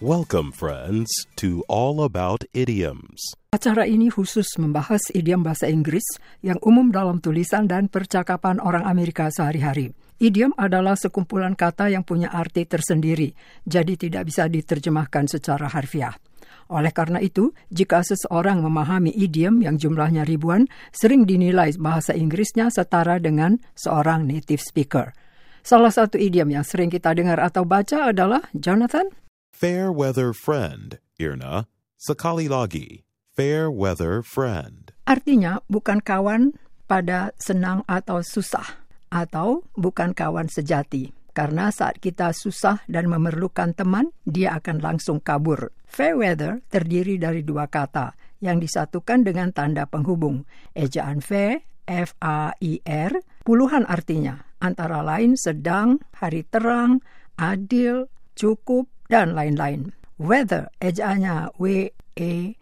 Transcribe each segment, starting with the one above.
Welcome, friends, to All About Idioms. Acara ini khusus membahas idiom bahasa Inggris yang umum dalam tulisan dan percakapan orang Amerika sehari-hari. Idiom adalah sekumpulan kata yang punya arti tersendiri, jadi tidak bisa diterjemahkan secara harfiah. Oleh karena itu, jika seseorang memahami idiom yang jumlahnya ribuan, sering dinilai bahasa Inggrisnya setara dengan seorang native speaker. Salah satu idiom yang sering kita dengar atau baca adalah Jonathan. Fair weather friend, Irna. Sekali lagi, fair weather friend. Artinya bukan kawan pada senang atau susah, atau bukan kawan sejati. Karena saat kita susah dan memerlukan teman, dia akan langsung kabur. Fair weather terdiri dari dua kata yang disatukan dengan tanda penghubung. Ejaan fair, F-A-I-R, puluhan artinya, antara lain sedang, hari terang, adil, cukup, dan lain-lain. Weather, ejaannya W-E-A-T-H-E-R,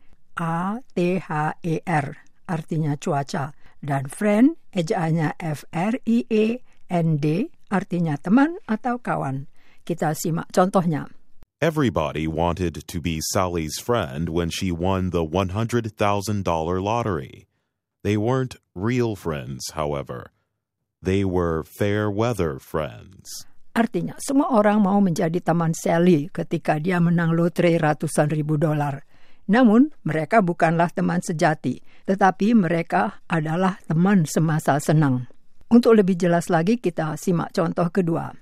artinya cuaca. Dan friend, ejaannya F-R-I-E-N-D, artinya teman atau kawan. Kita simak contohnya. Everybody wanted to be Sally's friend when she won the $100,000 lottery. They weren't real friends, however. They were fair weather friends. Artinya, semua orang mau menjadi teman Sally ketika dia menang lotre ratusan ribu dolar. Namun, mereka bukanlah teman sejati, tetapi mereka adalah teman semasa senang. Untuk lebih jelas lagi, kita simak contoh kedua.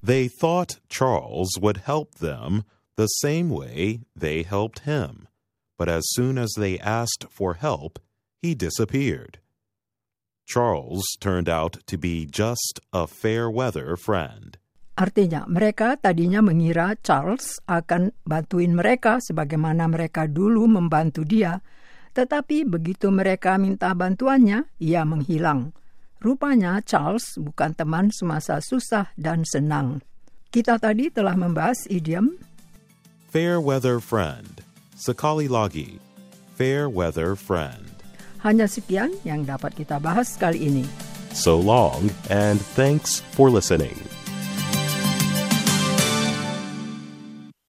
They thought Charles would help them the same way they helped him. But as soon as they asked for help, he disappeared. Charles turned out to be just a fair weather friend. Artinya, mereka tadinya mengira Charles akan bantuin mereka sebagaimana mereka dulu membantu dia, tetapi begitu mereka minta bantuannya, ia menghilang. Rupanya Charles bukan teman semasa susah dan senang. Kita tadi telah membahas idiom Fair weather friend. Sekali lagi. Fair weather friend. hanya sekian yang dapat kita bahas kali ini. So long, and thanks for listening.